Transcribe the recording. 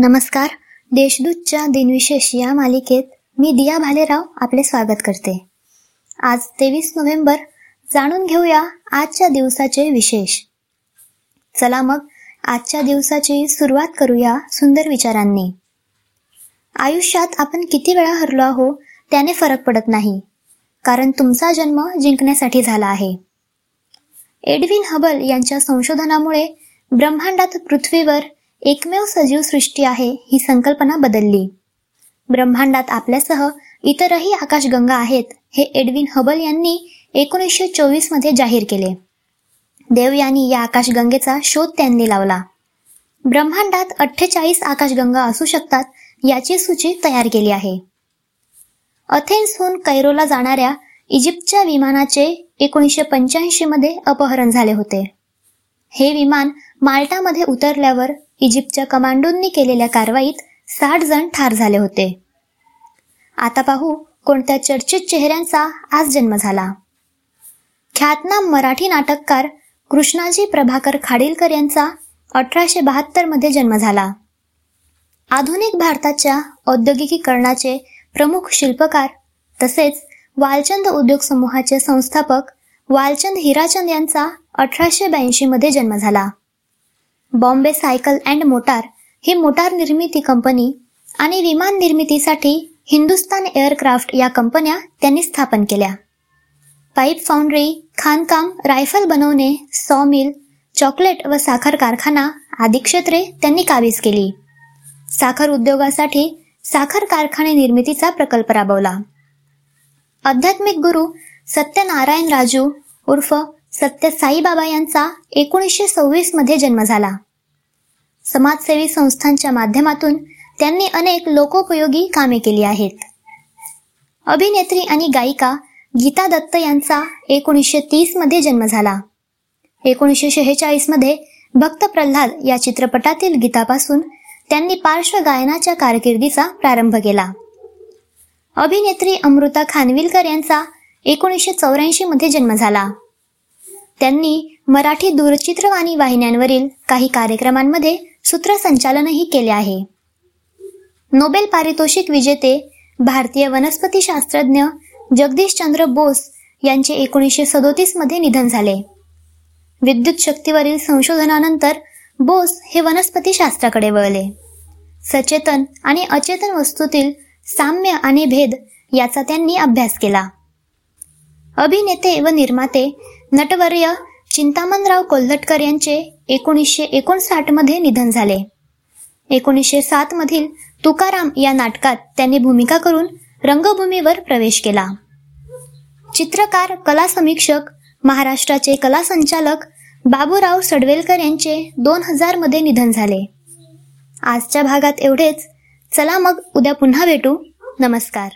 नमस्कार. देशदूतच्या दिनविशेष या मालिकेत मी दिया भालेराव आपले स्वागत करते. आज तेवीस नोव्हेंबर. जाणून घेऊया आजच्या दिवसाचे विशेष. चला मग आजच्या दिवसाची सुरुवात करूया सुंदर विचारांनी. आयुष्यात आपण किती वेळा हरलो आहो त्याने फरक पडत नाही. कारण तुमचा जन्म जिंकण्यासाठी झाला आहे. एडविन हबल यांच्या संशोधनामुळे ब्रह्मांडात पृथ्वीवर एकमेव सजीव सृष्टी आहे ही संकल्पना बदलली. ब्रह्मांडात आपल्यासह इतरही आकाशगंगा आहेत हे एडविन हबल यांनी एकोणीसशे चोवीसमध्ये जाहीर केले. देव यांनी या आकाशगंगेचा शोध त्यांनी लावला. ब्रह्मांडात अठ्ठेचाळीस आकाशगंगा असू शकतात याची सूची तयार केली आहे. अथेन्सहून कैरोला जाणाऱ्या इजिप्तच्या विमानाचे एकोणीसशे पंच्याऐंशी मध्ये अपहरण झाले होते. हे विमान माल्टामध्ये उतरल्यावर इजिप्तच्या कमांडोंनी केलेल्या कारवाईत साठ जण ठार झाले होते. आता पाहू कोणत्या चर्चित चेहऱ्यांचा आज जन्म झाला. ख्यातनाम मराठी नाटककार कृष्णाजी प्रभाकर खाडीलकर यांचा अठराशे बहात्तरमध्ये जन्म झाला. आधुनिक भारताच्या औद्योगिकीकरणाचे प्रमुख शिल्पकार तसेच वालचंद उद्योग समूहाचे संस्थापक वालचंद हिराचंद यांचा अठराशे ब्याऐंशी मध्ये जन्म झाला. बॉम्बे सायकल अँड मोटार ही मोटार निर्मिती कंपनी आणि विमान निर्मितीसाठी हिंदुस्तान एअरक्राफ्ट या कंपन्या त्यांनी स्थापन केल्या. पाईप फाउंड्री खाणकाम रायफल बनवणे सॉ मिल चॉकलेट व साखर कारखाना आदी क्षेत्रे त्यांनी काबीज केली. साखर उद्योगासाठी साखर कारखाने निर्मितीचा प्रकल्प राबवला. आध्यात्मिक गुरु सत्यनारायण राजू उर्फ सत्य साईबाबा यांचा एकोणीसशे सव्वीसमध्ये जन्म झाला. समाजसेवी संस्थांच्या माध्यमातून त्यांनी अनेक लोकोपयोगी कामे केली आहेत. अभिनेत्री आणि गायिका गीता दत्त यांचा एकोणीसशे तीसमध्ये जन्म झाला. एकोणीसशे शेहेचाळीसमध्ये भक्त प्रल्हाद या चित्रपटातील गीतापासून त्यांनी पार्श्वगायनाच्या कारकिर्दीचा प्रारंभ केला. अभिनेत्री अमृता खानविलकर यांचा एकोणीसशे चौऱ्याऐंशी मध्ये जन्म झाला. त्यांनी मराठी दूरचित्रवाणी वाहिन्यांवरील काही कार्यक्रमांमध्ये सूत्रसंचालनही केले आहे. नोबेल पारितोषिक विजेते भारतीय वनस्पती शास्त्रज्ञ बोस यांचे एकोणीसशे सदोतीसमध्ये निधन झाले. विद्युत शक्तीवरील संशोधनानंतर बोस हे वनस्पती शास्त्राकडे वळले. सचेतन आणि अचेतन वस्तूतील साम्य आणि भेद याचा त्यांनी अभ्यास केला. अभिनेते व निर्माते नटवर्य चिंतामणराव कोल्हटकर यांचे एकोणीसशे एकोणसाठमध्ये निधन झाले. एकोणीसशे सातमधील तुकाराम या नाटकात त्यांनी भूमिका करून रंगभूमीवर प्रवेश केला. चित्रकार कला समीक्षक महाराष्ट्राचे कला संचालक बाबूराव सडवेलकर यांचे दोन हजारमध्ये निधन झाले. आजच्या भागात एवढेच. चला मग उद्या पुन्हा भेटू. नमस्कार.